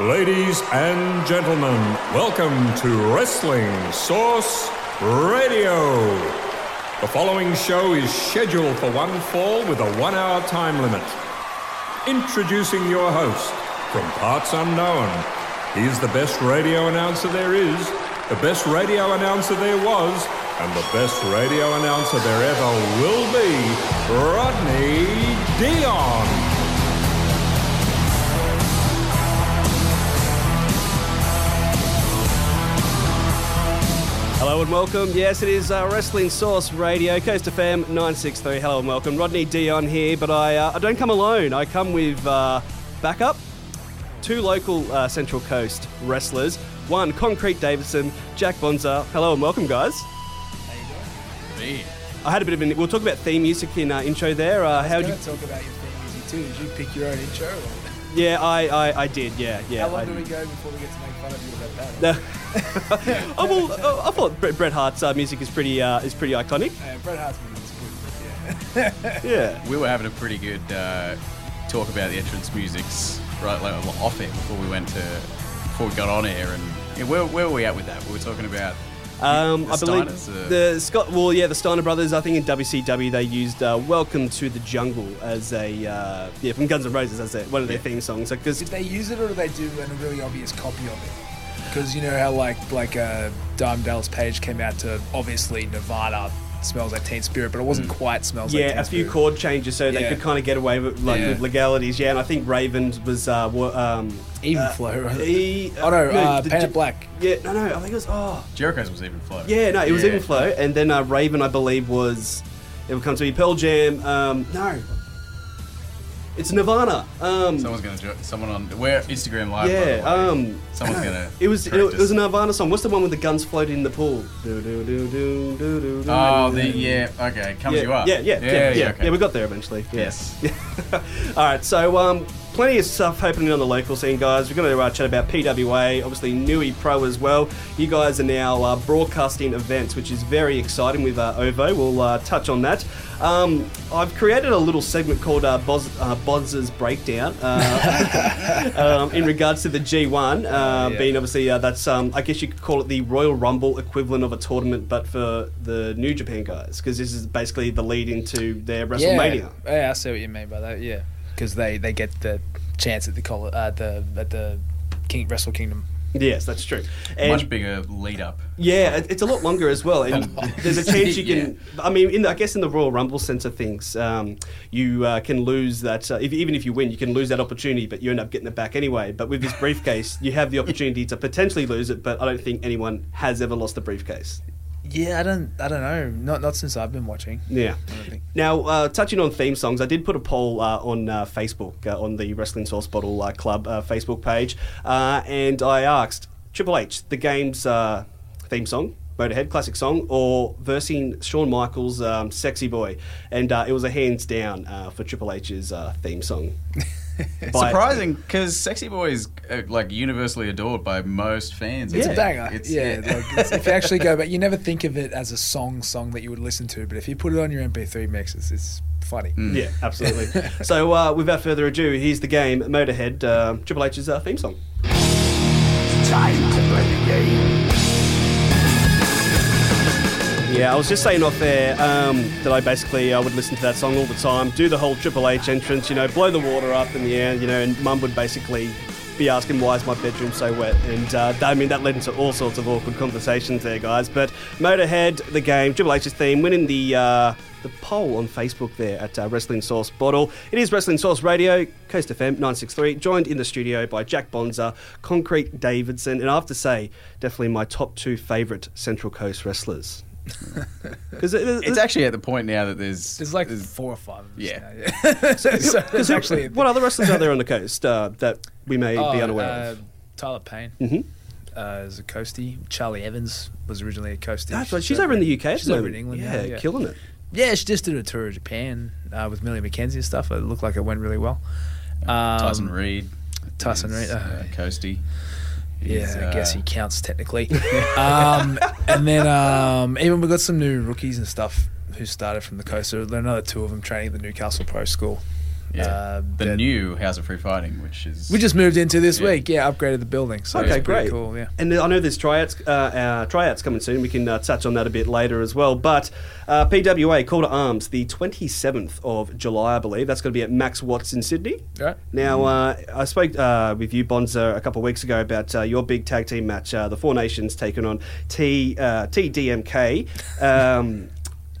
Ladies and gentlemen, welcome to Wrestling Source Radio. The following show is scheduled for one fall with a one hour time limit. Introducing your host from parts unknown. He's the best radio announcer there is, the best radio announcer there was, and the best radio announcer there ever will be, Rodney Dion. Hello and welcome. Yes, it is uh, Wrestling Source Radio, Coast FM 963. Hello and welcome. Rodney Dion here, but I, uh, I don't come alone. I come with uh, backup, two local uh, Central Coast wrestlers, one Concrete Davidson, Jack Bonza. Hello and welcome, guys. Me. I had a bit of an. We'll talk about theme music in uh, intro there. Uh, how would you? talk about your theme music too. Did you pick your own intro? Or? Yeah, I, I, I did. Yeah, yeah. How long I, do we go before we get to make fun of you about that? No. oh, well, uh, I thought Bret, Bret Hart's uh, music is pretty uh, is pretty iconic. Uh, Bret Hart's music is good, but yeah. Yeah. We were having a pretty good uh, talk about the entrance musics right like, off air before we went to before we got on air and yeah, where, where were we at with that? We were talking about Um, The I believe Steiners, uh, the Scott. Well, yeah, the Steiner brothers. I think in WCW they used uh, "Welcome to the Jungle" as a uh, yeah from Guns N' Roses as a, one of their theme songs. Because Did they use it or did they do a really obvious copy of it? Because you know how like like uh, Diamond Dallas Page came out to obviously Nirvana smells like Teen Spirit, but it wasn't quite smells like yeah, Teen a few Spirit. chord changes so they Yeah. could kind of get away with like Yeah. with legalities. Yeah, and I think Raven was uh, wa- um, Even uh, flow. Right? he, oh no, uh, the- Painted Black. Yeah, no, no, I think it was oh Jericho's was even flow. yeah, no, it was Yeah. even flow, and then uh, Raven I believe was it would come to be Pearl Jam. Um, no, it's Nirvana. Um, Someone's gonna jo- someone on where Instagram live. by Yeah, the way. um, someone's gonna. It was it, correct was a. Nirvana song. What's the one with the guns floating in the pool? Do, do, do, do, do, do, do, Oh, do, the do. yeah. Okay, comes yeah, you up. Yeah, yeah, yeah, yeah. Yeah, okay. we got there eventually. Yeah. Yes. All right, so um, plenty of stuff happening on the local scene, guys. We're going to uh, chat about PWA, obviously Newy Pro as well. You guys are now uh, broadcasting events, which is very exciting with uh, OVO. We'll uh, touch on that. Um, I've created a little segment called uh, Boz, uh, Boz's Breakdown uh, um, in regards to the G1, uh, yeah. being obviously uh, that's um, I guess you could call it the Royal Rumble equivalent of a tournament, but for the New Japan guys, because this is basically the lead into their WrestleMania. Yeah, yeah, I see what you mean by that. Yeah, because they, they get the chance at the col- uh, the at the King Wrestle Kingdom. Yes, that's true. And Much bigger lead up. yeah, it- it's a lot longer as well, and there's a chance you can. I mean, in the, I guess in the Royal Rumble sense of things, um, you uh, can lose that. Uh, if, even if you win, you can lose that opportunity, but you end up getting it back anyway. But with this briefcase, you have the opportunity to potentially lose it, but I don't think anyone has ever lost the briefcase. Yeah, I don't I don't know. Not not since I've been watching. Yeah. I don't think. Now, uh, touching on theme songs, I did put a poll uh, on uh, Facebook uh, on the Wrestling Source Bottle uh, Club uh, Facebook page, uh, and I asked Triple H the game's uh, theme song. Motorhead classic song or versing Shawn Michaels' um, "Sexy Boy," and uh, it was a hands down uh, for Triple H's uh, theme song. By- Surprising because Sexy Boy is uh, like universally adored by most fans. It's Yeah. a banger. It's- yeah, like, it's, if you actually go back, you never think of it as a song song that you would listen to, but if you put it on your MP3 mix, it's, it's funny. Mm. Yeah, absolutely. so, uh, without further ado, here's the game Motorhead, uh, Triple H's uh, theme song. Time to play the game. Yeah, I was just saying off there um, that I basically I would listen to that song all the time, do the whole Triple H entrance, you know, blow the water up in the air, you know, and Mum would basically be asking why is my bedroom so wet, and uh, I mean that led into all sorts of awkward conversations there, guys. But Motorhead, the game, Triple H's theme, winning the uh, the poll on Facebook there at uh, Wrestling Source Bottle. It is Wrestling Source Radio, Coast FM 963, joined in the studio by Jack Bonza, Concrete Davidson, and I have to say, definitely my top two favourite Central Coast wrestlers. Because It's actually at the point now that there's There's like four or five. Of us Yeah. now, yeah. so, so it's actually what other wrestlers are there on the coast uh, that we may Oh, be unaware uh, of? Tyler Payne hmm uh, is a coastie. Charlie Evans was originally a coastie. That's right. She's over in the UK. at She's the over in moment. England. Yeah, now, yeah, killing it. Yeah, she just did a tour of Japan uh, with Millie McKenzie and stuff. It looked like it went really well. Um, Tyson Reed. Tyson Reed, uh, uh, Yeah, I guess he counts technically. um, and then um, even we got some new rookies and stuff who started from the coast. So there are another two of them training at the Newcastle Pro School. Yeah. Um, the that- new House of Free Fighting, which is we just moved into this Yeah. week. Yeah, upgraded the building. So Okay, great. Cool. Yeah. And I know there's tryouts, uh, uh, tryouts coming soon. We can uh, touch on that a bit later as well. But uh, PWA Call to Arms, the 27th of July, I believe. That's going to be at Max Watts in Sydney. Right. Now, uh, I spoke uh, with you, Bonza, a couple of weeks ago about uh, your big tag team match, uh, the Four Nations taking on T uh, TDMK, um,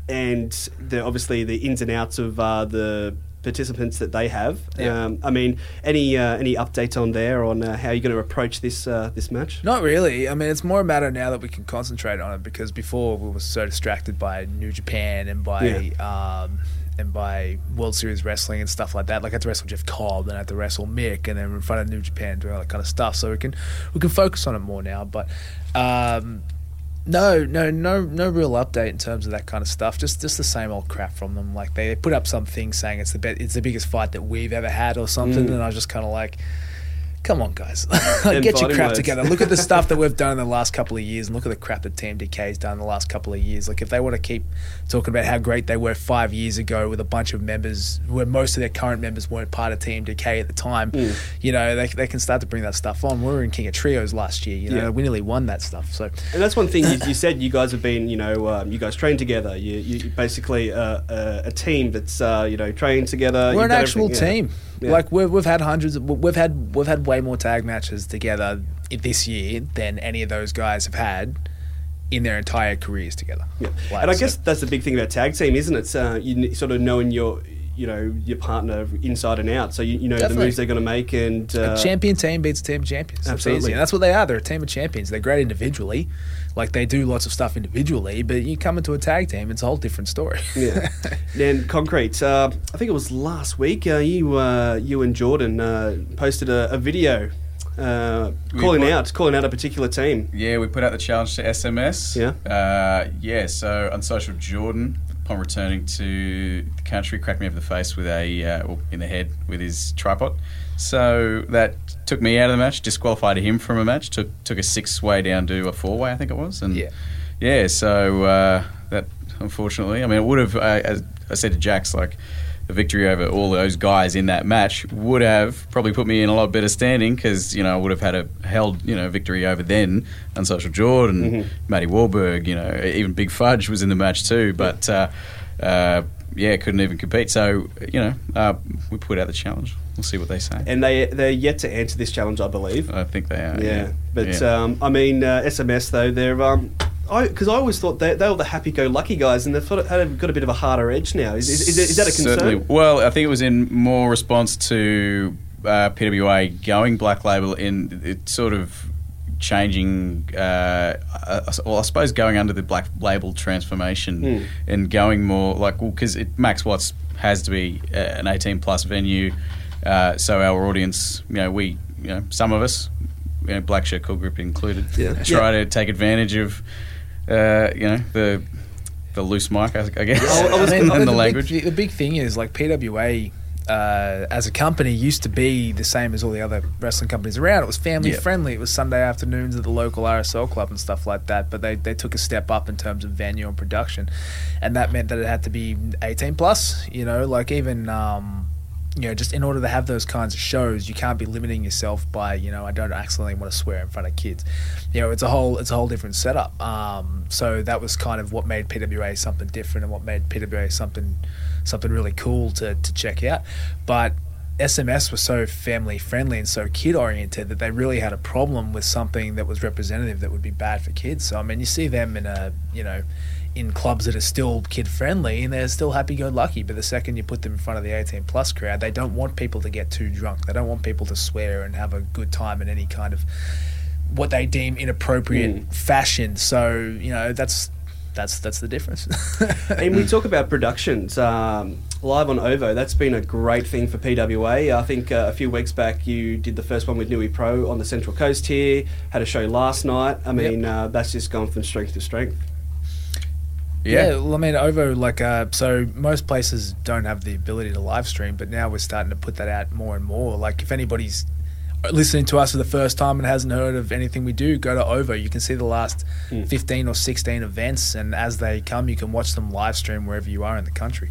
and the, obviously the ins and outs of uh, the participants that they have. Yeah. Um, I mean, any uh, any update on there on uh, how you're going to approach this uh, this match? Not really. I mean, it's more a matter now that we can concentrate on it because before we were so distracted by New Japan and by um, and by World Series wrestling and stuff like that. Like I had to wrestle Jeff Cobb, then I had to wrestle Mick, and then in front of New Japan doing all that kind of stuff. So we can we can focus on it more now. But um, no, no, no, no real update in terms of that kind of stuff. Just just the same old crap from them. Like they put up some thing saying it's the be- it's the biggest fight that we've ever had or something, mm. and I was just kind of like. Come on, guys. Get your crap words. together. Look at the stuff that we've done in the last couple of years, and look at the crap that Team DK's done in the last couple of years. Like, if they want to keep talking about how great they were five years ago with a bunch of members, where most of their current members weren't part of Team DK at the time, Mm. you know, they, they can start to bring that stuff on. We were in King of Trios last year, you know, Yeah. we nearly won that stuff. So, And that's one thing you, you said. You guys have been, you know, um, you guys train together. You, you basically uh, a, a team that's, uh, you know, trained together. we're an actual team. yeah. Yeah. Like we've we've had hundreds. Of, we've had we've had way more tag matches together this year than any of those guys have had in their entire careers together. Yeah. Like, and I so- guess that's the big thing about tag team, isn't it? Uh, you sort of knowing your, you know, your partner inside and out, so you, you know Definitely. the moves they're going to make. And uh, a champion team beats a team of champions. Absolutely. And that's what they are. They're a team of champions. They're great individually. Like they do lots of stuff individually, but you come into a tag team, it's a whole different story. Yeah. then concrete. Uh, I think it was last week. Uh, you, uh, you and Jordan uh, posted a, a video uh, calling put- out, calling out a particular team. Yeah, we put out the challenge to SMS. Yeah. Uh, yeah, so Unsocial Jordan, upon returning to the country, cracked me over the face with a, uh, in the head with his tripod. So that took me out of the match, disqualified him from a match, took took a six way down to a four way, I think it was. And Yeah. yeah, so uh, that unfortunately, I mean, it would have, as I said to Jax, like, a victory over all those guys in that match would have probably put me in a lot better standing because you know I would have had a held you know victory over then Unsocial Jordan, Matty Wahlberg, you know even Big Fudge was in the match too, but uh, uh, yeah couldn't even compete. So you know uh, we put out the challenge. We'll see what they say. And they they're yet to answer this challenge, I believe. I think they are. yeah, but Yeah. Um, I mean uh, SMS though they're um, because I, always thought they, they were the happy-go-lucky guys, and they've of had, got a bit of a harder edge now. Is, is, is, that a concern? Certainly. Well, I think it was in more response to uh, PWA going black label in it sort of changing. Uh, uh, well, I suppose going under the black label transformation Hmm. and going more like well, because Max Watts has to be uh, an eighteen plus venue, uh, so our audience, you know, we, you know, some of us. You know, Black Shirt Cool Group included, Yeah. try to take advantage of, uh, you know, the the loose mic, I, I guess, I was and gonna- the, big- language. the big thing is like PWA uh, as a company used to be the same as all the other wrestling companies around. It was family Yeah. friendly. It was Sunday afternoons at the local RSL club and stuff like that. But they, they took a step up in terms of venue and production, and that meant that it had to be 18 plus. You know, like even. Um, you know, just in order to have those kinds of shows, you can't be limiting yourself by, you know, I don't accidentally want to swear in front of kids. You know, it's a whole it's a whole different setup. Um, so that was kind of what made PWA something different and what made PWA something something really cool to, to check out. But SMS was so family friendly and so kid oriented that they really had a problem with something that was representative that would be bad for kids. So I mean, you see them in a you know in clubs that are still kid friendly and they're still happy go lucky. But the second you put them in front of the 18 plus crowd, they don't want people to get too drunk. They don't want people to swear and have a good time in any kind of what they deem inappropriate fashion. So you know that's that's that's the difference. and we talk about productions um, live on Ovo. That's been a great thing for PWA. I think uh, a few weeks back you did the first one with Newy Pro on the Central Coast here. Had a show last night. I mean, uh, that's just gone from strength to strength. Yeah, well, I mean, Ovo, like, uh, so most places don't have the ability to live stream, but now we're starting to put that out more and more. Like, if anybody's listening to us for the first time and hasn't heard of anything we do, go to Ovo. You can see the last 15 or 16 events, and as they come, you can watch them live stream wherever you are in the country.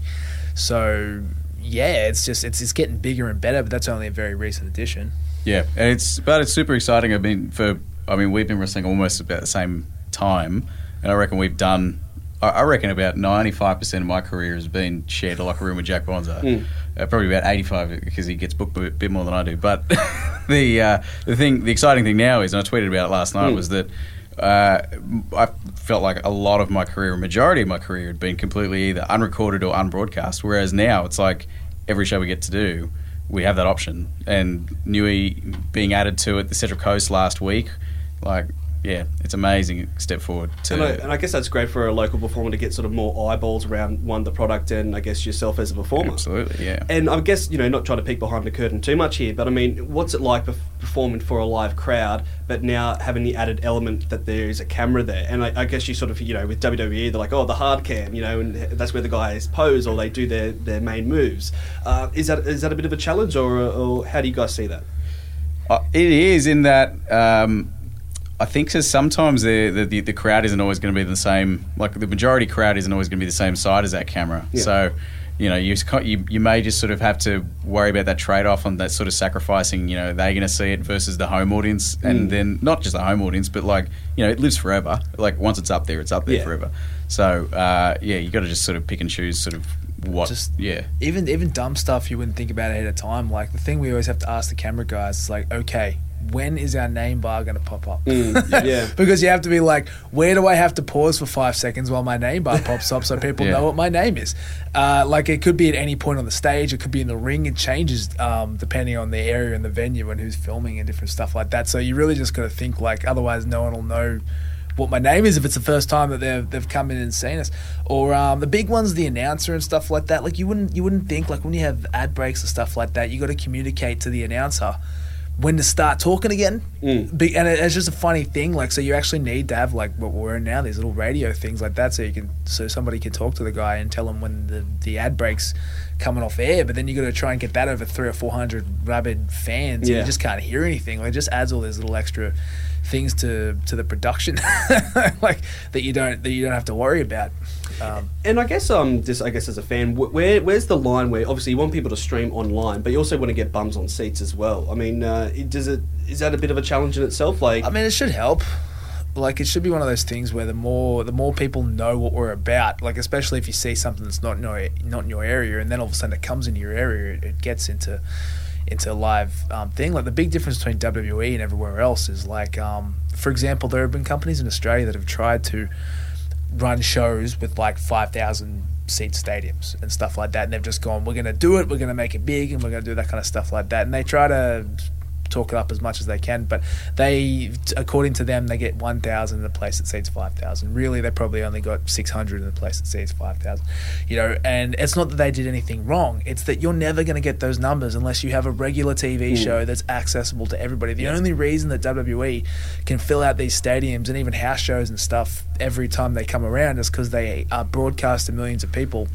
So, yeah, it's just it's it's getting bigger and better, but that's only a very recent addition. Yeah, and it's but it's super exciting. I mean, for I mean, we've been wrestling almost about the same time, and I reckon we've done. I reckon about ninety five percent of my career has been shared a locker room with Jack Bonza. Uh, probably about eighty five because he gets booked a bit more than I do. But the uh, the thing, the exciting thing now is, and I tweeted about it last night, was that. Uh, I felt like a lot of my career, a majority of my career, had been completely either unrecorded or unbroadcast. Whereas now it's like every show we get to do, we have that option. And Newy being added to it, the Central Coast last week, like, yeah, it's amazing step forward. To, And I, and I guess that's great for a local performer to get sort of more eyeballs around one the product and I guess yourself as a performer. absolutely, yeah. And I guess you know, not trying to peek behind the curtain too much here, but I mean, what's it like perf- performing for a live crowd, but now having the added element that there is a camera there? And I, I guess you sort of, you know, with WWE, they're like, oh, the hard cam, you know, and that's where the guys pose or they do their, their main moves. Uh, is that is that a bit of a challenge, or, or how do you guys see that? Uh, it is in that um, I think 'cause sometimes the, the the crowd isn't always going to be the same. Like the majority crowd isn't always going to be the same side as that camera. Yeah. So you know you, you you may just sort of have to worry about that trade off on that sort of sacrificing. You know they're going to see it versus the home audience, Mm. and then not just the home audience, but like you know it lives forever. Like once it's up there, it's up there Yeah. forever. So uh, yeah, you got to just sort of pick and choose sort of what. Just- yeah. Even even dumb stuff you wouldn't think about ahead of time. Like the thing we always have to ask the camera guys is like, okay, when is our name bar going to pop up? Mm, yeah. because you have to be like, where do I have to pause for five seconds while my name bar pops up so people Yeah. know what my name is? Uh, like it could be at any point on the stage, it could be in the ring. It changes um, depending on the area and the venue and who's filming and different stuff like that. So you really just got to think like, otherwise no one will know what my name is if it's the first time that they've they've come in and seen us. Or um, the big ones, the announcer and stuff like that. Like you wouldn't you wouldn't think like when you have ad breaks and stuff like that, you got to communicate to the announcer when to start talking again. Mm. Be- and it- it's just a funny thing. Like so, you actually need to have like what we're in now, these little radio things like that, so you can so somebody can talk to the guy and tell him when the the ad breaks coming off air. But then you got to try and get that over three or four hundred rabid fans. and Yeah. You just can't hear anything. Like it just adds all these little extra things to to the production, like that you don't that you don't have to worry about. Um, And I guess um, just I guess as a fan, where where's the line where obviously you want people to stream online, but you also want to get bums on seats as well. I mean, uh, does it is that a bit of a challenge in itself? Like, I mean, it should help. Like it should be one of those things where the more the more people know what we're about, like especially if you see something that's not in your, not in your area, and then all of a sudden it comes into your area, it, it gets into into a live um, thing. Like the big difference between WWE and everywhere else is like, um, for example, there have been companies in Australia that have tried to run shows with like five thousand seat stadiums and stuff like that, and they've just gone, we're going to do it, we're going to make it big, and we're going to do that kind of stuff like that, and they try to talk it up as much as they can, but they, according to them, they get 1,000 in a place that seats 5,000. Really, they probably only got 600 in a place that seats 5,000. You know, and it's not that they did anything wrong. It's that you're never going to get those numbers unless you have a regular TV hmm. show that's accessible to everybody. The only reason that WWE can fill out these stadiums and even house shows and stuff every time they come around is because they are broadcast to millions of people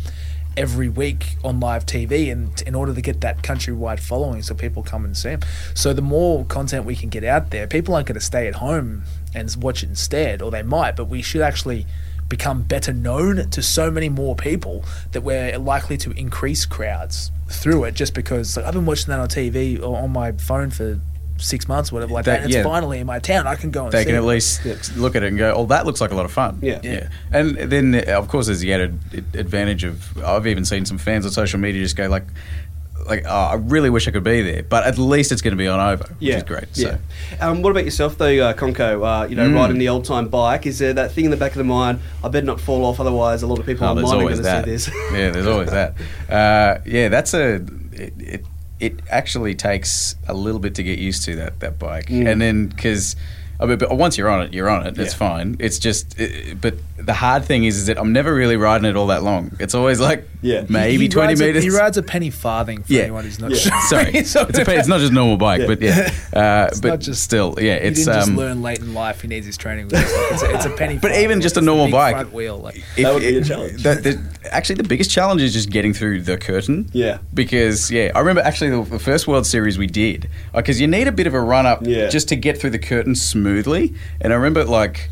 every week on live TV, and in order to get that countrywide following, so people come and see them. So the more content we can get out there, people aren't going to stay at home and watch it instead, or they might, but we should actually become better known to so many more people that we're likely to increase crowds through it. Just because like, I've been watching that on TV or on my phone for six months, whatever like that. That- and it's finally in my town. I can go and they see can it. at least look at it and go, "Oh, that looks like a lot of fun." Yeah. Yeah. And then, of course, there's the added advantage of I've even seen some fans on social media just go like, "Like, oh, I really wish I could be there, but at least it's going to be on over, which yeah, is great." Yeah. So. Um, what about yourself though, uh, Conco? Uh, you know, Mm. riding the old time bike. Is there that thing in the back of the mind? I better not fall off, otherwise a lot of people Oh, online are going to see this. yeah, there's always that. Uh, yeah, that's a. It, it, it actually takes a little bit to get used to that that bike, Mm. and then because. I mean, but once you're on it, you're on it. It's Yeah. fine. It's just, it, but the hard thing is, is that I'm never really riding it all that long. It's always like Yeah. maybe He 20 rides a- meters. he rides a penny farthing for Yeah. anyone who's not Yeah. sure. Sorry, it's, a, pa- it's not just normal bike, Yeah. but yeah, uh, but not just- still, yeah, He it's didn't just um, learn late in life. He needs his training wheels. Like, it's, a, it's a penny. But farthing. even just a It's the normal big bike. front wheel. Like, if That would be a challenge. the- the- actually, the biggest challenge is just getting through the curtain. Yeah. Because yeah, I remember actually the, the first World Series we did because you need a bit of a run up Yeah. just to get through the curtain smoothly. And I remember like.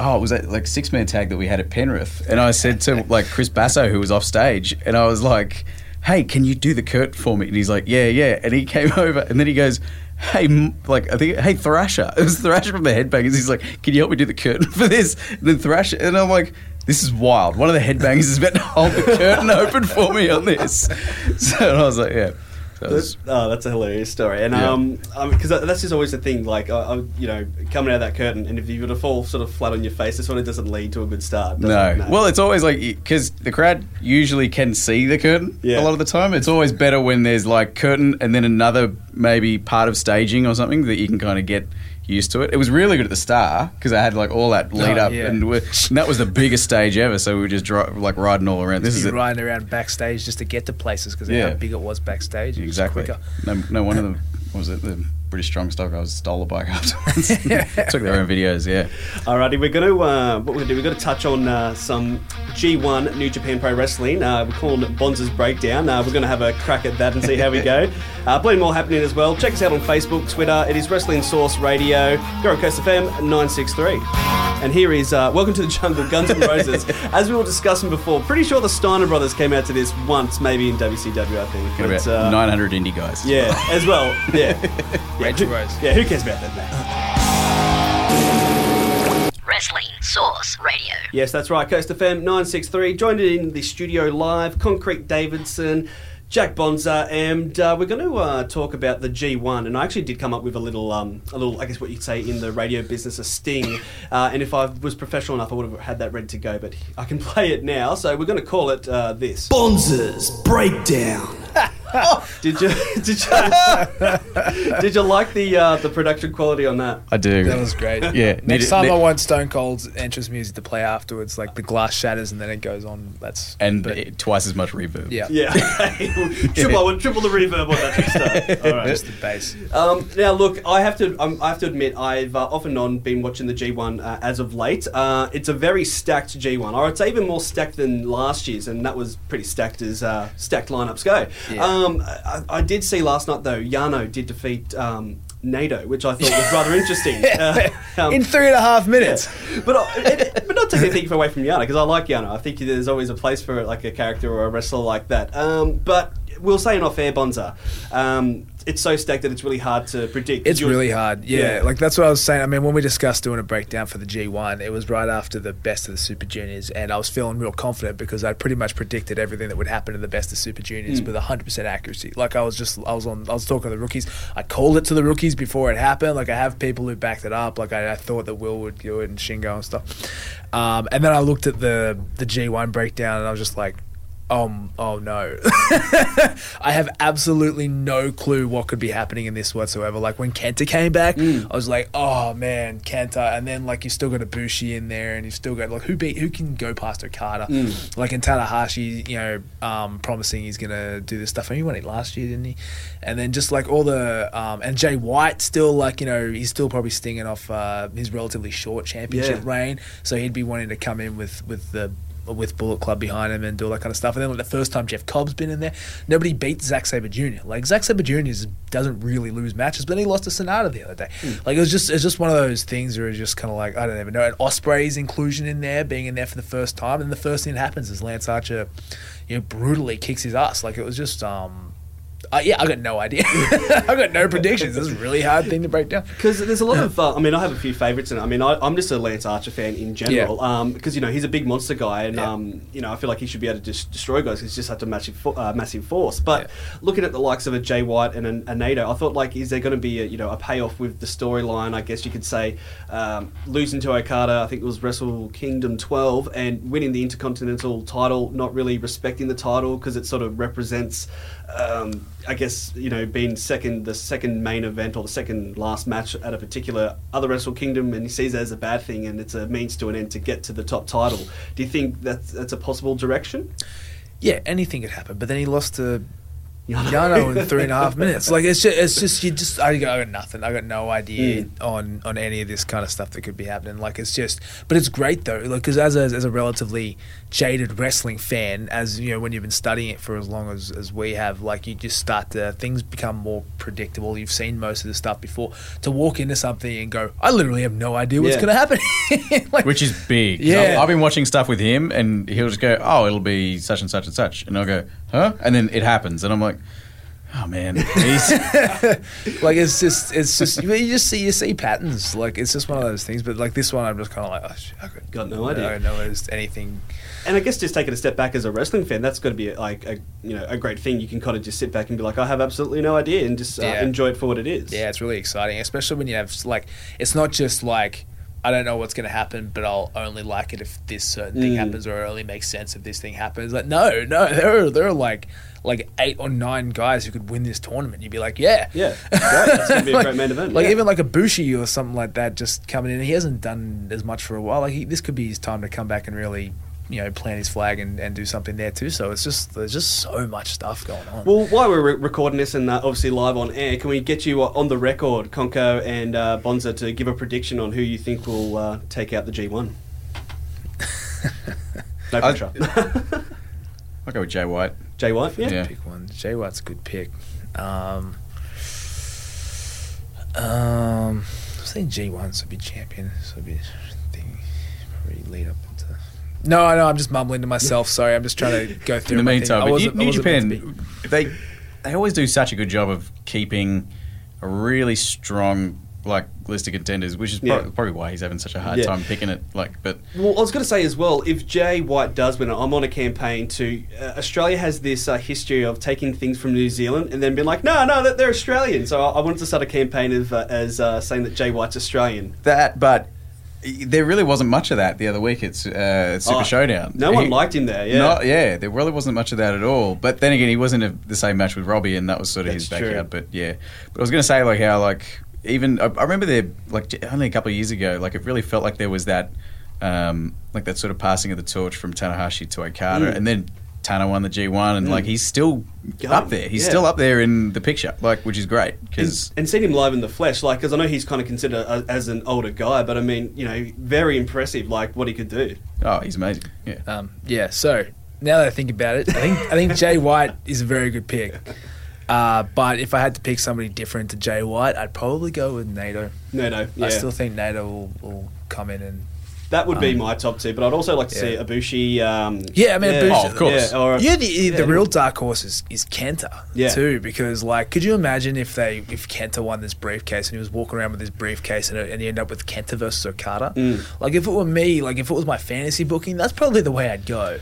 Oh, it was that like six man tag that we had at Penrith, and I said to like Chris Basso, who was off stage, and I was like, "Hey, can you do the curtain for me?" And he's like, "Yeah, yeah." And he came over, and then he goes. Hey, like I think, hey Thrasher. It was Thrasher from the Headbangers. He's like, "Can you help me do the curtain for this?" And then Thrasher, and I'm like, "This is wild." One of the Headbangers is about to hold the curtain open for me on this. So I was like, "Yeah." It was- That's, oh, that's a hilarious story, and Yeah. um, because that's just always the thing. Like, I, I, you know, coming out of that curtain, and if you were to fall sort of flat on your face, this sort of doesn't lead to a good start. No. it? Well, it's always like because the crowd usually can see the curtain Yeah. a lot of the time. It's always better when there's like curtain and then another maybe part of staging or something that you can kind of get used to it. It was really good at the Star because I had like all that oh, lead Oh, up, yeah. and, we and that was the biggest stage ever. So we were just dri- like riding all around. This is it. riding around backstage just to get to places because Yeah. how big it was backstage. It was Exactly. quicker. No, no one of them was it the British Strong Style. I was stole a bike afterwards. Took their own videos. Yeah. Alrighty, we're going to uh, what we're to do. We're to touch on uh, some G1 New Japan Pro Wrestling. Uh, we're calling it Bonza's Breakdown. Uh, we're going to have a crack at that and see how we go. Uh, plenty more happening as well. Check us out on Facebook, Twitter. It is Wrestling Source Radio. Go on Coast FM 963. And here is uh, Welcome to the Jungle, Guns and Roses. As we were discussing before, pretty sure the Steiner brothers came out to this once, maybe in WCW, I think. But, uh, 900 indie guys. yeah, as well. Yeah. yeah, Rachel who, Rose. yeah, who cares about that, mate? Wrestling Source Radio. Yes, that's right. Coast FM 963. Joined in the studio live, Concrete Davidson, Jack Bonza, and uh, we're going to uh, talk about the G1. And I actually did come up with a little, um, a little, I guess what you'd say in the radio business, a sting. Uh, and if I was professional enough, I would have had that ready to go, but I can play it now. So we're going to call it uh, this. Bonza's Breakdown. Did you did you did you like the uh, the production quality on that? I do. That was great. Yeah. Next Need time need- I want Stone Cold's entrance music to play afterwards, like the glass shatters and then it goes on. That's and but- it- twice as much reverb. yeah, Yeah, triple, I would triple the reverb on that next time. All right. just the bass. Um, now, look, I have to. Um, I have to admit, I've uh, off and on been watching the G1 uh, as of late. Uh, it's a very stacked G1. Or it's even more stacked than last year's, and that was pretty stacked as uh, stacked lineups go. Yeah. Um, I, I did see last night though. Yano did defeat um, Naito, which I thought was rather interesting. Uh, um, In three and a half minutes. but uh, it, but not taking anything away from Yano because I like Yano. I think there's always a place for like a character or a wrestler like that. Um, but we'll say in off air, Bonza. Um, it's so stacked that it's really hard to predict. It's You're- really hard. Yeah, Yeah. like that's what I was saying. I mean, when we discussed doing a breakdown for the G1, it was right after the best of the Super Juniors, and I was feeling real confident because I pretty much predicted everything that would happen to the best of Super Juniors Mm. with 100% accuracy. Like I was just, I was on, I was talking to the rookies. I called it to the rookies before it happened. Like I have people who backed it up. Like I, I thought that Will would do it and Shingo and stuff. Um, and then I looked at the the G1 breakdown, and I was just like. Um, oh no. I have absolutely no clue what could be happening in this whatsoever. Like when Kenta came back, Mm. I was like, oh man, Kenta. And then like you've still got a Ibushi in there and you've still got like who beat who can go past Okada? Mm. Like in Tanahashi, you know, um, promising he's gonna do this stuff. I mean, he won it last year, didn't he? And then just like all the um, and Jay White still like, you know, he's still probably stinging off uh, his relatively short championship Yeah. reign. So he'd be wanting to come in with with the with Bullet Club behind him and do all that kind of stuff. And then like, the first time Jeff Cobb's been in there, nobody beat Zack Sabre Jr. Like Zack Sabre Jr. is- doesn't really lose matches, but then he lost to Sanada the other day. Like it was just it's just one of those things where it's just kind of like I don't even know. And Ospreay's inclusion in there, being in there for the first time, and the first thing that happens is Lance Archer, you know, brutally kicks his ass. Like it was just um. Uh, yeah, I got no idea. I got no predictions. This is a really hard thing to break down. Because there's a lot of, uh, I mean, I have a few favourites and. I mean, I, I'm just a Lance Archer fan in general. Because, you know, he's a big monster guy and, Yeah. um, you know, I feel like he should be able to just destroy guys he's just such a massive, fo- uh, massive force. But Yeah. looking at the likes of a Jay White and a, a Naito, I thought, like, is there going to be, a, you know, a payoff with the storyline, I guess you could say, um, losing to Okada, I think it was Wrestle Kingdom 12, and winning the Intercontinental title, not really respecting the title because it sort of represents, um, I guess, you know, being second, the second main event or the second last match at a particular other Wrestle Kingdom, and he sees that as a bad thing, and it's a means to an end to get to the top title. Do you think that's that's a possible direction? Yeah, anything could happen. But then he lost to Yano in three and a half minutes. Like it's just, it's just you just I got, I got nothing. I got no idea hmm. on on any of this kind of stuff that could be happening. Like it's just, but it's great though. Like because as a, as a relatively jaded wrestling fan, as you know, when you've been studying it for as long as as we have, like you just start to things become more predictable. You've seen most of the stuff before. To walk into something and go, I literally have no idea what's Yeah. going to happen. like, which is big. Yeah. I've, I've been watching stuff with him, and he'll just go, "Oh, it'll be such and such and such," and I'll go, "Huh?" And then it happens, and I'm like, "Oh man, like it's just it's just you just see you see patterns like it's just one of those things but like this one i'm just kind of like oh, shit, I got, Got no idea. i don't know there's anything And I guess just taking a step back as a wrestling fan, that's got to be like a you know a great thing. You can kind of just sit back and be like, I have absolutely no idea, and just uh, Yeah. enjoy it for what it is. yeah it's really exciting especially when you have like it's not just like i don't know what's going to happen but i'll only like it if this certain thing Mm. happens or it only makes sense if this thing happens. Like no no there are there are like like eight or nine guys who could win this tournament. You'd be like yeah. Yeah, great. That's gonna be a great main event, like yeah. even like a Bushi or something like that just coming in. He hasn't done as much for a while. Like he, this could be his time to come back and really you know plant his flag and, and do something there too so it's just there's just so much stuff going on Well, while we're re- recording this and uh, obviously live on air, can we get you uh, on the record, Conco and uh, Bonza, to give a prediction on who you think will uh, take out the G1? no I- pressure. I'll go with Jay White." Jay White, yeah. Yeah. pick one Jay White's a good pick um um I think G1 would be champion so would be thing probably lead up into no, no, I'm just mumbling to myself. Sorry, I'm just trying to go through. In the my thing. I meantime, but New, I New wasn't meant to be- Japan, they they always do such a good job of keeping a really strong like list of contenders, which is Yeah. probably why he's having such a hard Yeah. time picking it. Like, but Well, I was going to say as well, if Jay White does win it, I'm on a campaign to. Uh, Australia has this uh, history of taking things from New Zealand and then being like, no, no, they're- they're Australian. So I, I wanted to start a campaign of uh, as uh, saying that Jay White's Australian. that, but there really wasn't much of that the other week at uh, Super Oh, Showdown. No one liked him there. Yeah, Not, yeah, there really wasn't much of that at all. But then again, he wasn't in the same match with Robbie, and that was sort of his That's true. backyard. But yeah, but I was going to say like how like even I, I remember there like only a couple of years ago, like it really felt like there was that um, like that sort of passing of the torch from Tanahashi to Okada, Mm. and then Tana won the G1, and like he's still Going, up there. He's yeah. still up there in the picture, like which is great and, because and seeing him live in the flesh, like, because I know he's kind of considered a, as an older guy, but I mean, you know, very impressive, like what he could do. oh, he's amazing. Yeah. Um, yeah. So now that I think about it, I think I think Jay White is a very good pick. Uh, but if I had to pick somebody different to Jay White, I'd probably go with Naito. No, no, yeah. I still think Naito will, will come in and that would be um, my top two, but I'd also like to see yeah. Ibushi. Um, Yeah, I mean, Ibushi- Oh, of course. Yeah, or, yeah, the, the yeah. real dark horse is, is Kenta Yeah. too, because like, could you imagine if they if Kenta won this briefcase and he was walking around with his briefcase and, and he ended up with Kenta versus Okada? Mm. Like, if it were me, like if it was my fantasy booking, that's probably the way I'd go.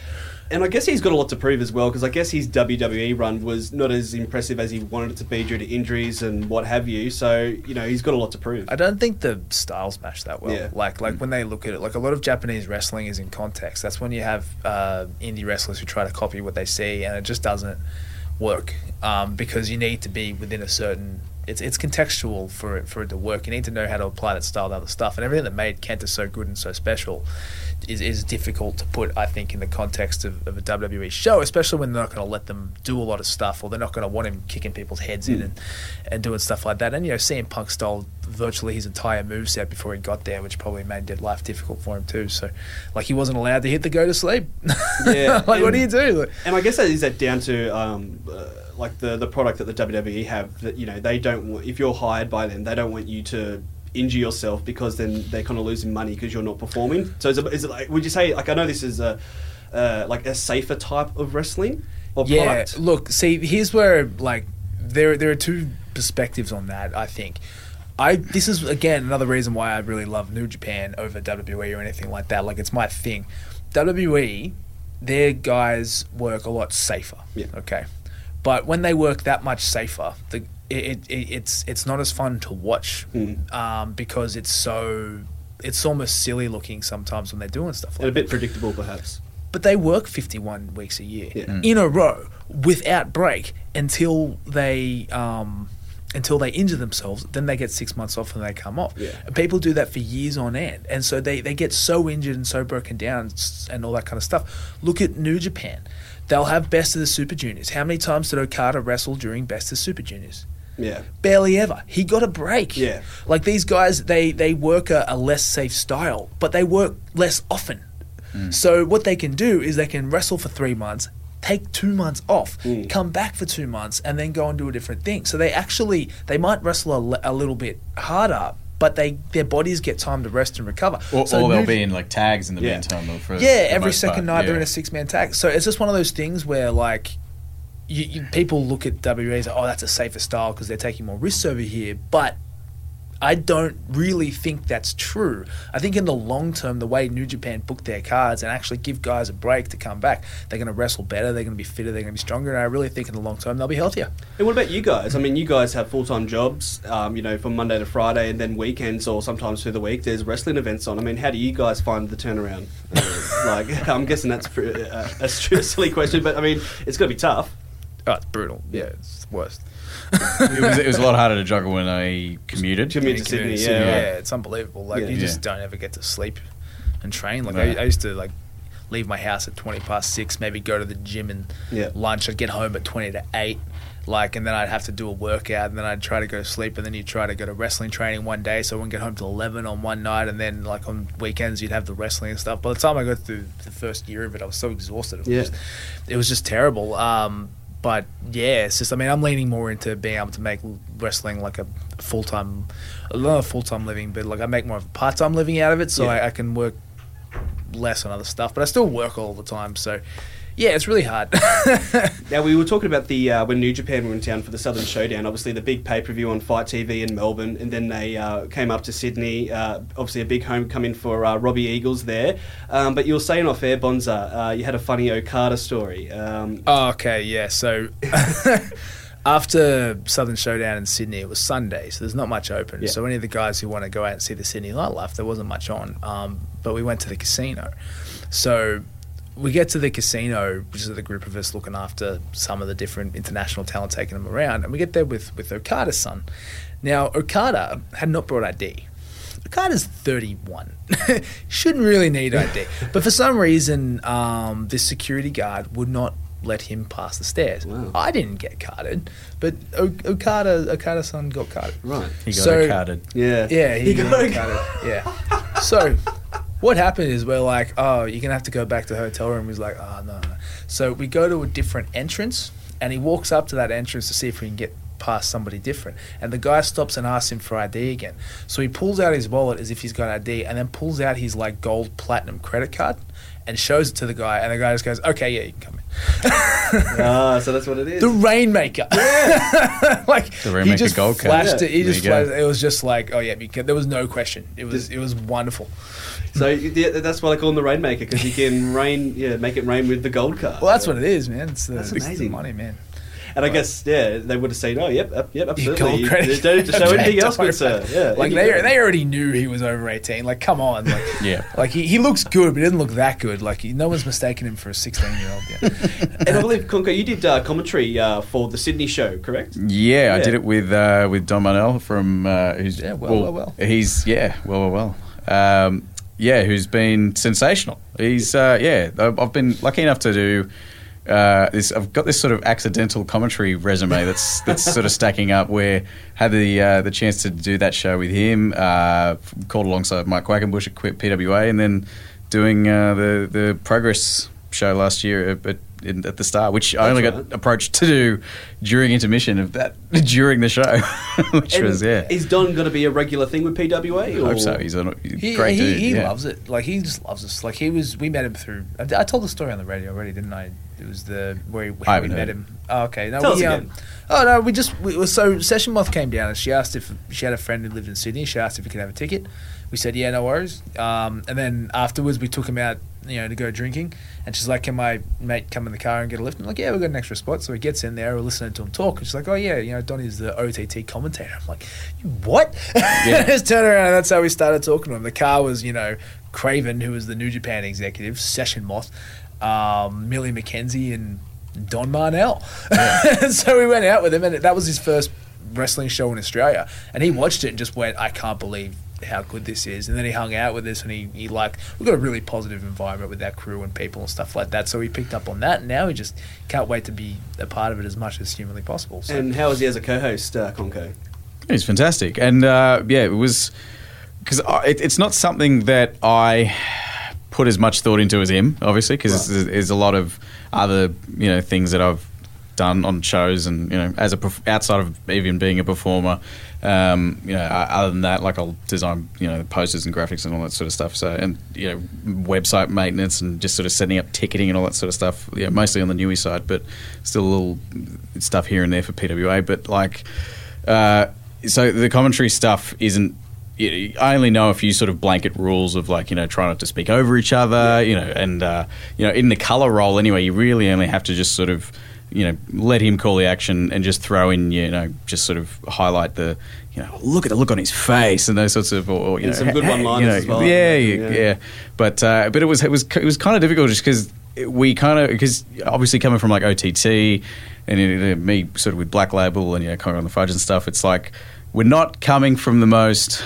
And I guess he's got a lot to prove as well because I guess his WWE run was not as impressive as he wanted it to be due to injuries and what have you. So you know he's got a lot to prove. I don't think the styles match that well. Yeah. Like like when they look at it, like a lot of Japanese wrestling is in context. That's when you have uh, indie wrestlers who try to copy what they see, and it just doesn't work um, because you need to be within a certain. It's it's contextual for it for it to work. You need to know how to apply that style to other stuff, and everything that made Kenta so good and so special is, is difficult to put. I think in the context of, of a WWE show, especially when they're not going to let them do a lot of stuff, or they're not going to want him kicking people's heads in and, and doing stuff like that. And you know, CM Punk stole virtually his entire moveset before he got there, which probably made life difficult for him too. So, like, he wasn't allowed to hit the go to sleep. Yeah, like, what do you do? Like, And I guess that is that down to um, uh, like the the product that the WWE have that you know they don't want if you're hired by them they don't want you to injure yourself because then they're kind of losing money because you're not performing. So is it, is it like would you say like I know this is a uh, like a safer type of wrestling or yeah, product? look, see, here's where like there there are two perspectives on that. I think. I this is again another reason why I really love New Japan over WWE or anything like that. Like it's my thing. WWE, their guys work a lot safer. Yeah. Okay. But when they work that much safer, the it, it, it's it's not as fun to watch Mm. um, because it's so it's almost silly looking sometimes when they're doing stuff like and a bit predictable perhaps. but they work 51 weeks a year Yeah. Mm. in a row without break until they um, until they injure themselves then they get six months off and they come off Yeah. and people do that for years on end and so they, they get so injured and so broken down and all that kind of stuff look at new japan they'll have Best of the Super Juniors. How many times did Okada wrestle during Best of the Super Juniors? Yeah. Barely ever. He got a break. Yeah. Like these guys, they they work a, a less safe style, but they work less often. Hmm. So what they can do is they can wrestle for three months, take two months off, hmm. come back for two months, and then go and do a different thing. So they actually they might wrestle a, a little bit harder, but they their bodies get time to rest and recover. Or, So or they'll New- be in like tags in the Yeah. meantime. For yeah, the every second part, night they're in a six man tag. So it's just one of those things where like you, you, people look at WWE and say, "Oh, that's a safer style because they're taking more risks over here," but I don't really think that's true. I think in the long term, the way New Japan book their cards and actually give guys a break to come back, they're going to wrestle better, they're going to be fitter, they're going to be stronger, and I really think in the long term they'll be healthier. And what about you guys? I mean, you guys have full time jobs, um, you know, from Monday to Friday, and then weekends or sometimes through the week. There's wrestling events on. I mean, how do you guys find the turnaround? Like, I'm guessing that's uh, a silly question, but I mean, it's going to be tough. Oh, it's brutal. Yeah, it's the worst. it, was, it was a lot harder to juggle when I commuted. Commute to in Sydney, yeah. yeah, it's unbelievable. Like Yeah. you just Yeah. don't ever get to sleep and train. Like No. I, I used to like leave my house at twenty past six, maybe go to the gym and Yeah. lunch. I'd get home at twenty to eight. Like and then I'd have to do a workout, and then I'd try to go to sleep, and then you'd try to go to wrestling training one day, so I wouldn't get home till eleven on one night, and then like on weekends you'd have the wrestling and stuff. By the time I got through the first year of it, I was so exhausted. It was, Yeah. just, it was just terrible. Um, but yeah, it's just I mean I'm leaning more into being able to make wrestling like a full time, not a full time living, but like I make more of a part time living out of it, so Yeah. I, I can work less on other stuff. But I still work all the time, so yeah, it's really hard. Now we were talking about the uh, when New Japan were in town for the Southern Showdown. Obviously, the big pay per view on FITE TV in Melbourne, and then they uh, came up to Sydney. Uh, obviously, a big homecoming for uh, Robbie Eagles there. Um, but you were saying off air, Bonza, uh, you had a funny Okada story. Um, Oh, okay, yeah. So after Southern Showdown in Sydney, it was Sunday, so there's not much open. Yeah. So any of the guys who want to go out and see the Sydney nightlife, there wasn't much on. Um, but we went to the casino. So we get to the casino, which is the group of us looking after some of the different international talent, taking them around, and we get there with with Okada's son. Now Okada had not brought ID. Okada's 31. Shouldn't really need ID. But for some reason, um, this security guard would not let him pass the stairs. Wow. I didn't get carded, but o- Okada, Okada's son got carded. right. He got So- carded. Yeah. Yeah, he, He got got carded. Yeah. So what happened is we're like, oh, you're gonna have to go back to the hotel room. He's like, oh no. no. So we go to a different entrance, and he walks up to that entrance to see if we can get past somebody different. And the guy stops and asks him for ID again. So he pulls out his wallet as if he's got ID, and then pulls out his like gold platinum credit card. And shows it to the guy, and the guy just goes, "Okay, yeah, you can come in." Ah, so that's what it is. The Rainmaker. Yeah. like The he Rainmaker just gold flashed Yeah. it. He There just flashed, it was just like, oh yeah, you can, there was no question. It was it was wonderful. So yeah, that's why I call him the Rainmaker because he can rain, yeah, make it rain with the gold card. Well, that's what it is, man. It's the, That's it's the amazing. money, man. And I guess yeah, they would have said, oh, yep, yep, yep absolutely. gold You credit. don't need to show Okay, anything else, good sir. Yeah, like they credit. they already knew he was over eighteen. Like, come on, like Yeah. like he, he looks good, but he doesn't look that good. Like he, no one's mistaken him for a sixteen year old. Yeah. And I believe Conco, you did uh, commentary uh, for the Sydney show, correct? Yeah, I did it with uh, with Don Manel from uh, who's Yeah, well, well, well. He's yeah, well, well, well. Um, yeah, who's been sensational. He's uh, yeah. I've been lucky enough to do. Uh, this I've got this sort of accidental commentary resume that's that's sort of stacking up. Where had the uh, the chance to do that show with him, uh, called alongside Mike Quackenbush at PWA, and then doing uh, the the Progress show last year at, at, in, at the start, which I only got approached to do during intermission of that during the show, which And was yeah. Is Don going to be a regular thing with PWA? I Or? hope so. He's a he's He, great he, dude. he yeah. loves it. Like he just loves us. Like he was. We met him through. I, I told the story on the radio already, didn't I? It was the where we, I we met heard him. Oh, okay. No, Tell we, us um, oh no, we just we, so Session Moth came down and she asked if she had a friend who lived in Sydney. She asked if we could have a ticket. We said yeah, no worries. Um, and then afterwards we took him out, you know, to go drinking. And she's like, "Can my mate come in the car and get a lift?" I'm like, "Yeah, we've got an extra spot." So he gets in there, we're listening to him talk, and she's like, "Oh yeah, you know, Donnie's the OTT commentator." I'm like, "You what?" Yeah. just turn around, and that's how we started talking to him. The car was, you know, Craven, who was the New Japan executive, Session Moth, um, Millie McKenzie, and Don Marnell. so we went out with him, and that was his first wrestling show in Australia. And he watched it and just went, "I can't believe how good this is. And then he hung out with us, and he, he like we got a really positive environment with our crew and people and stuff like that. So he picked up on that, and now he just can't wait to be a part of it as much as humanly possible. So. And how was he as a co-host, uh, Conco? It's fantastic, and uh, yeah, it was because it, it's not something that I put as much thought into as him, obviously, because there's, there's a lot of other you know things that I've done on shows, and you know, as a outside of even being a performer, um, you know, other than that, like I'll design you know posters and graphics and all that sort of stuff. So and you know, website maintenance and just sort of setting up ticketing and all that sort of stuff. Yeah, mostly on the newy side, but still a little stuff here and there for PWA. But like. Uh, so the commentary stuff isn't. I only know a few sort of blanket rules of like you know try not to speak over each other, you know, and uh, you know in the color role anyway, you really only have to just sort of you know let him call the action and just throw in you know just sort of highlight the you know look at the look on his face and those sorts of or, or, you And know some good one-liners you know, as well. Yeah, Yeah. yeah. But uh, but it was it was it was kind of difficult just because we kind of because obviously coming from like OTT and you know, me sort of with Black Label and you know kind of on the fudge and stuff, it's like we're not coming from the most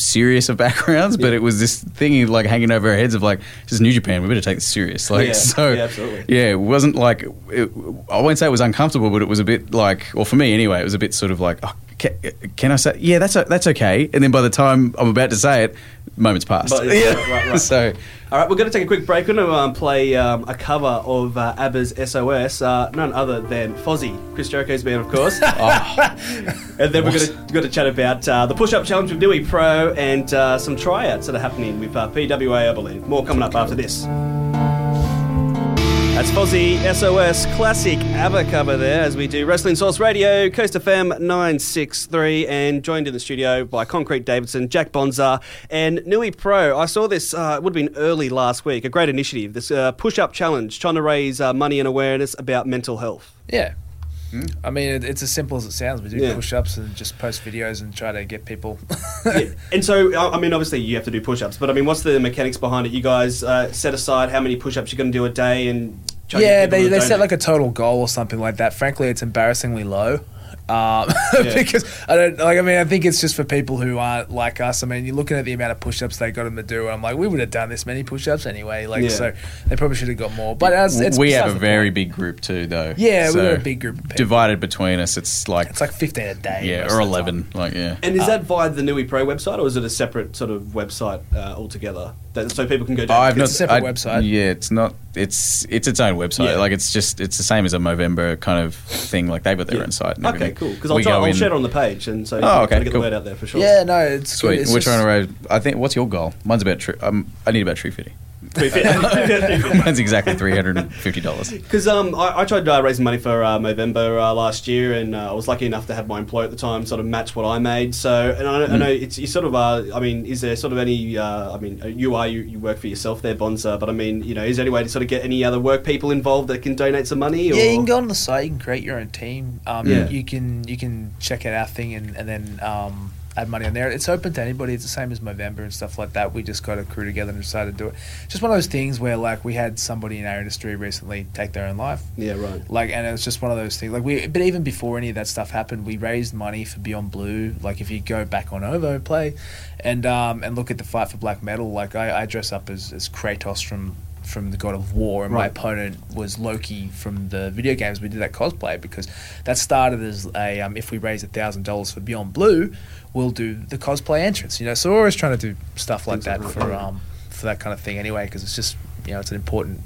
serious of backgrounds, but it was this thing like hanging over our heads of like this is New Japan, we better take this serious. Like Yeah. so, Yeah, absolutely. yeah, it wasn't like it, I won't say it was uncomfortable, but it was a bit like, or for me anyway, it was a bit sort of like, oh, can, can I say? Yeah, that's that's okay. And then by the time I'm about to say it, moments passed. But- right, right, right. so All right, we're going to take a quick break. We're going to um, play um, a cover of uh, ABBA's SOS, uh, none other than Fozzy, Chris Jericho's band, of course. and then we're going to going to chat about uh, the push-up challenge with Newy Pro and uh, some tryouts that are happening with uh, PWA, I believe. More coming up after this. That's Fozzy SOS classic ABBA cover there as we do Wrestling Source Radio, Coast FM 963, and joined in the studio by Concrete Davidson, Jack Bonza, and Newy Pro. I saw this, uh, it would have been early last week, a great initiative, this uh, push up challenge trying to raise uh, money and awareness about mental health. Yeah. I mean, it, it's as simple as it sounds. We do Yeah. push ups and just post videos and try to get people. Yeah, And so, I I mean, obviously you have to do push ups, but I mean, what's the mechanics behind it? You guys uh, set aside how many push ups you're going to do a day and. Try yeah, they, they set like a total goal or something like that. Frankly, it's embarrassingly low. Um, Yeah. because I don't like. I mean, I think it's just for people who aren't like us. I mean, you're looking at the amount of push-ups they got them to do, and I'm like, we would have done this many push-ups anyway. Like, Yeah. so they probably should have got more. But as, it's we have a very point. big group too, though. Yeah, we're a big group of people. divided between us. It's like It's like 15 a day. yeah, or eleven. time. Like yeah. And is that via the Newy Pro website, or is it a separate sort of website uh, altogether? That, so people can go down. I've not It's a separate I- website. Yeah, it's not. It's it's its own website. Yeah. Like it's just it's the same as a Movember kind of thing. Like they've got their Yeah. own site. And Okay, cool. Because I'll, We try, go I'll in- share it on the page, and so Oh, try okay, to get cool. the word out there for sure. Yeah, no, it's Sweet. Good. It's We're just- trying to raise. I think. What's your goal? Mine's about. Tree, um, I need about tree fitting. Because Mine's exactly three hundred and fifty dollars. um, I, I tried uh, raising money for uh, Movember uh, last year, and uh, I was lucky enough to have my employer at the time sort of match what I made. So, and I, I know it's you sort of. Uh, I mean, is there sort of any? Uh, I mean, uh, you are you, you work for yourself there, Bonza, but I mean, you know, is there any way to sort of get any other work people involved that can donate some money? Or? Yeah, you can go on the site. You can create your own team. Um, Yeah. you can you can check out our thing and and then um, add money on there. It's open to anybody. It's the same as Movember and stuff like that. We just got a crew together and decided to do it. Just one of those things where like we had somebody in our industry recently take their own life. Yeah, right. Like, and it was just one of those things. Like, we, but even before any of that stuff happened, we raised money for Beyond Blue. Like, if you go back on Ovo Play, and um, and look at the fight for black metal, like I, I dress up as, as Kratos from from the God of War, and my opponent was Loki from the video games. We did that cosplay because that started as a um, if we raise a thousand dollars for Beyond Blue, we'll do the cosplay entrance. You know, so we're always trying to do stuff like Things that for that, um for that kind of thing anyway, because it's just you know it's an important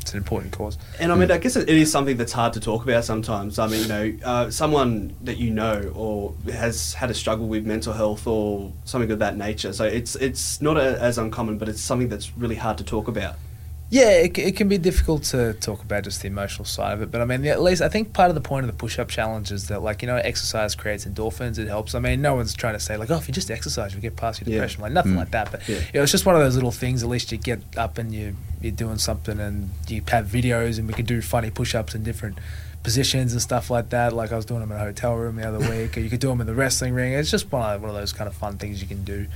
it's an important cause. And I mean, I guess it it is something that's hard to talk about sometimes. I mean, you know, uh, someone that you know or has had a struggle with mental health or something of that nature. So it's it's not a, as uncommon, but it's something that's really hard to talk about. Yeah, it, it can be difficult to talk about just the emotional side of it, but I mean, at least I think part of the point of the push-up challenge is that, like, you know, exercise creates endorphins. It helps. I mean, no one's trying to say like, oh, if you just exercise, you'll get past your Yeah. depression. Like nothing Mm. like that. But Yeah. you know, it's just one of those little things. At least you get up and you you're doing something, and you have videos, and we can do funny push-ups in different positions and stuff like that. Like I was doing them in a hotel room the other week, or you could do them in the wrestling ring. It's just one of, one of those kind of fun things you can do.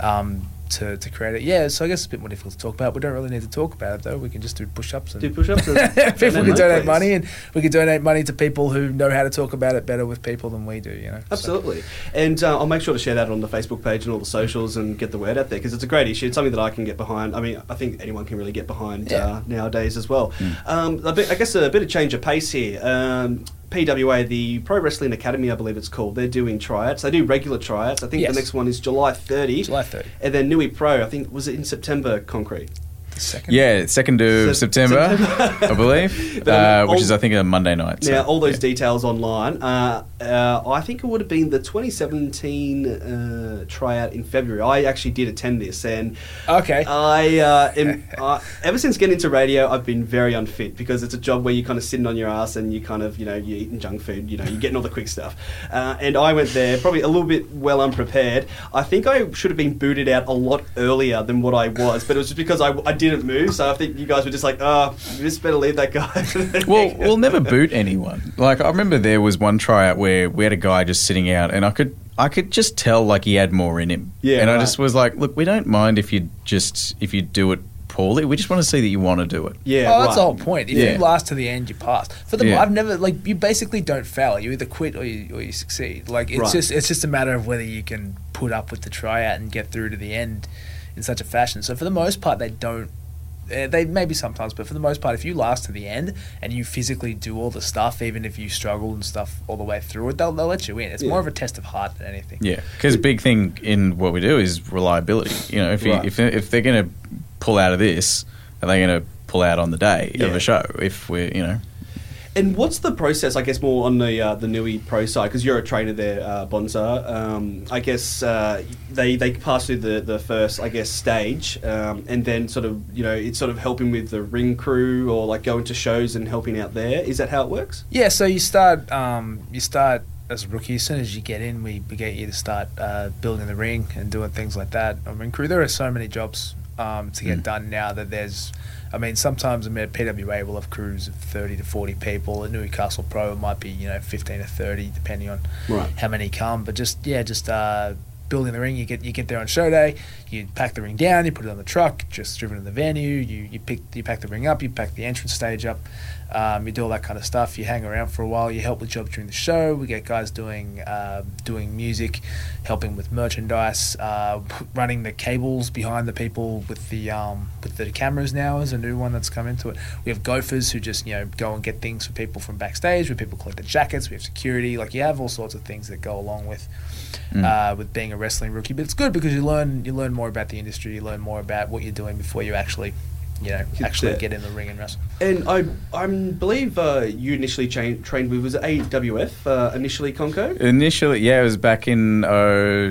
Um, to, to create it. Yeah, so I guess it's a bit more difficult to talk about. We don't really need to talk about it though. We can just do push ups and Do push-ups. people can donate money, and we can donate money to people who know how to talk about it better with people than we do. You know, So- Absolutely. And uh, I'll make sure to share that on the Facebook page and all the socials and get the word out there because it's a great issue. It's something that I can get behind. I mean, I think anyone can really get behind Yeah. uh, nowadays as well. Um, a bit, I guess a bit of change of pace here. Um, PWA, the Pro Wrestling Academy, I believe it's called. They're doing tryouts. They do regular tryouts. I think Yes. the next one is July 30. July 30. And then Newy Pro, I think, was it in September, Concrete? Second. Yeah, second of Sep- September, September. I believe, uh, which all- is I think a Monday night. so, Now, all those yeah. details online. Uh, uh, I think it would have been the 2017 uh, tryout in February. I actually did attend this, and Okay. I uh, am, uh, ever since getting into radio, I've been very unfit because it's a job where you're kind of sitting on your ass and you kind of, you know, you're eating junk food, you know, you're getting all the quick stuff. Uh, and I went there probably a little bit well unprepared. I think I should have been booted out a lot earlier than what I was, but it was just because I, I didn't move. So I think you guys were just like, ah, oh, you just better leave that guy. Well, we'll never boot anyone. Like I remember there was one tryout where we had a guy just sitting out, and I could I could just tell like he had more in him. Yeah, and I just was like, look, we don't mind if you just if you do it poorly. We just want to see that you want to do it. yeah, oh, that's right. the whole point. If Yeah. you last to the end, you pass. For the Yeah. I've never like you basically don't fail. You either quit or you, or you succeed. Like it's Right. just it's just a matter of whether you can put up with the tryout and get through to the end in such a fashion. So for the most part, they don't. Uh, they maybe sometimes, but for the most part, if you last to the end and you physically do all the stuff, even if you struggle and stuff all the way through it, they'll, they'll let you in. It's Yeah. more of a test of heart than anything. Yeah, because big thing in what we do is reliability. You know, if you, Right. if if they're going to pull out of this, are they going to pull out on the day Yeah. of a show? If we're you know, And what's the process? I guess more on the uh, the Newy Pro side because you're a trainer there, uh, Bonza. Um, I guess uh, they they pass through the, the first I guess stage, um, and then sort of you know it's sort of helping with the ring crew or like going to shows and helping out there. Is that how it works? Yeah, so you start um, you start as a rookie. As soon as you get in, we, we get you to start uh, building the ring and doing things like that. I mean, crew. There are so many jobs um, to get Mm. done now that there's. I mean, sometimes I mean, PWA will have crews of thirty to forty people. At Newcastle Pro, it might be you know fifteen to thirty, depending on Right. how many come. But just yeah, just uh, building the ring. You get you get there on show day. You pack the ring down. You put it on the truck. Just driven to the venue. You you pick you pack the ring up. You pack the entrance stage up. Um, you do all that kind of stuff. You hang around for a while. You help with jobs during the show. We get guys doing um doing music, helping with merchandise, uh, running the cables behind the people with the um, with the cameras. Now is a new one that's come into it. We have gophers who just you know go and get things for people from backstage. Where people collect the jackets. We have security. Like you have all sorts of things that go along with uh, with being a wrestling rookie. But it's good because you learn you learn more about the industry. You learn more about what you're doing before you actually you know Get actually there. get in the ring and wrestle. And I I believe uh, you initially cha- trained with was it AWF uh, initially Conco. initially, yeah, it was back in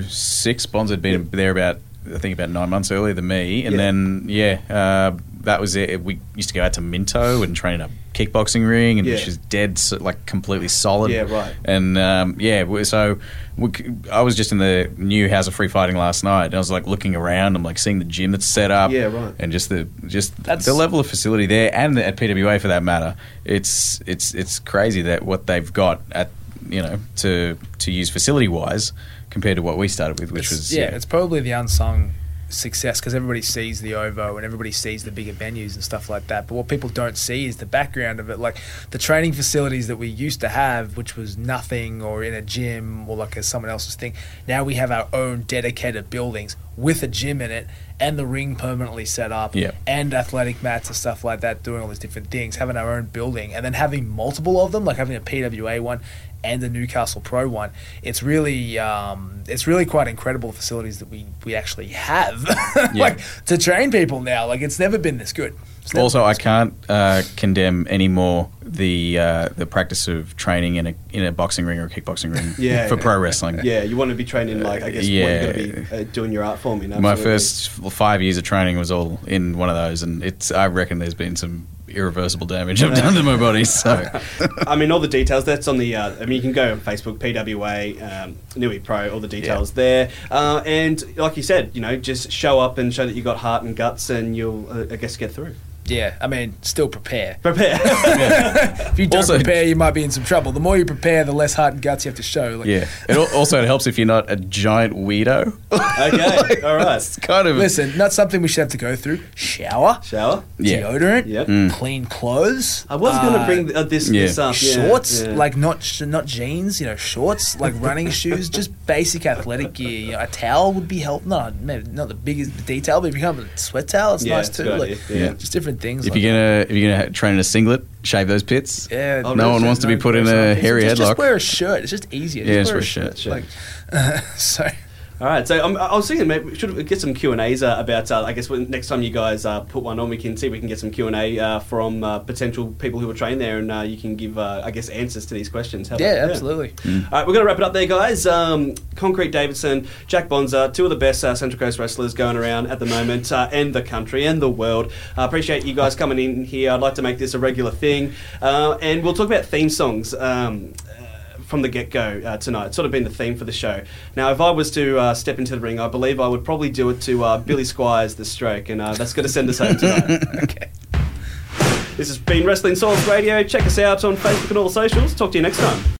06. Bonds had been there about I think about nine months earlier than me, and Yeah. then yeah, uh, that was it. We used to go out to Minto and train in a kickboxing ring, and Yeah. which is dead, so, like completely solid. Yeah, right. And um, yeah, we- so we, c- I was just in the new House of Free Fighting last night, and I was like looking around. I'm like seeing the gym that's set up. Yeah, right. And just the just That's- the level of facility there, and at PWA for that matter, it's it's it's crazy that what they've got at you know to to use facility wise compared to what we started with, which It's- was yeah, it's probably the unsung success because everybody sees the OVO and everybody sees the bigger venues and stuff like that. But what people don't see is the background of it, like the training facilities that we used to have, which was nothing or in a gym or like as someone else's thing. Now we have our own dedicated buildings with a gym in it and the ring permanently set up Yeah. and athletic mats and stuff like that, doing all these different things, having our own building, and then having multiple of them, like having a PWA one and the Newcastle Pro one. It's really, um, it's really quite incredible facilities that we we actually have, like to train people now. Like it's never been this good. Also, I can't uh, condemn anymore the uh, the practice of training in a in a boxing ring or a kickboxing ring Yeah. for pro wrestling. Yeah, you want to be training like I guess Yeah. what you're going to be uh, doing your art form in. My first five years of training was all in one of those, and it's I reckon there's been some irreversible damage I've done to my body. So I mean, all the details. That's on the. Uh, I mean, you can go on Facebook, PWA, um, Newy Pro. All the details there. Uh, and like you said, you know, just show up and show that you got heart and guts, and you'll, uh, I guess, get through. Yeah, I mean, still prepare. Prepare. If you don't Also- prepare, you might be in some trouble. The more you prepare, the less heart and guts you have to show. Like, Yeah. It al- also it helps if you're not a giant weirdo. okay. All right. It's kind of Listen, not something we should have to go through. Shower, Shower. Yeah. deodorant, Yep. clean clothes. I was going to uh, bring uh, this, yeah. this up. yeah, shorts, yeah. like not sh- not jeans, you know, shorts, like running shoes, just basic athletic gear. You know, a towel would be helpful. Not maybe not the biggest detail, but if you have a sweat towel, it's Yeah, nice it's too. a good Like, idea, yeah. just different things. if like you're gonna if you're gonna train in a singlet, shave those pits. Yeah, Oh, no one wants to be put in a hairy just, headlock. Just wear a shirt. It's just easier. Yeah, just just wear wear a shirt, Like, uh, so All right, so um, I was thinking maybe we should get some Q and A's uh, about. Uh, I guess when, next time you guys uh, put one on, we can see if we can get some Q and A uh, from uh, potential people who are trained there, and uh, you can give, uh, I guess, answers to these questions. How about- yeah, absolutely. All right, we're going to wrap it up there, guys. Um, Concrete Davidson, Jack Bonza, two of the best uh, Central Coast wrestlers going around at the moment, uh, and the country and the world. I appreciate you guys coming in here. I'd like to make this a regular thing, uh, and we'll talk about theme songs. Um, from the get go uh, tonight. It's sort of been the theme for the show. Now, if I was to uh, step into the ring, I believe I would probably do it to uh, Billy Squier's, The Stroke, and uh, that's going to send us home tonight. Okay. this has been Wrestling Source Radio. Check us out on Facebook and all the socials. Talk to you next time.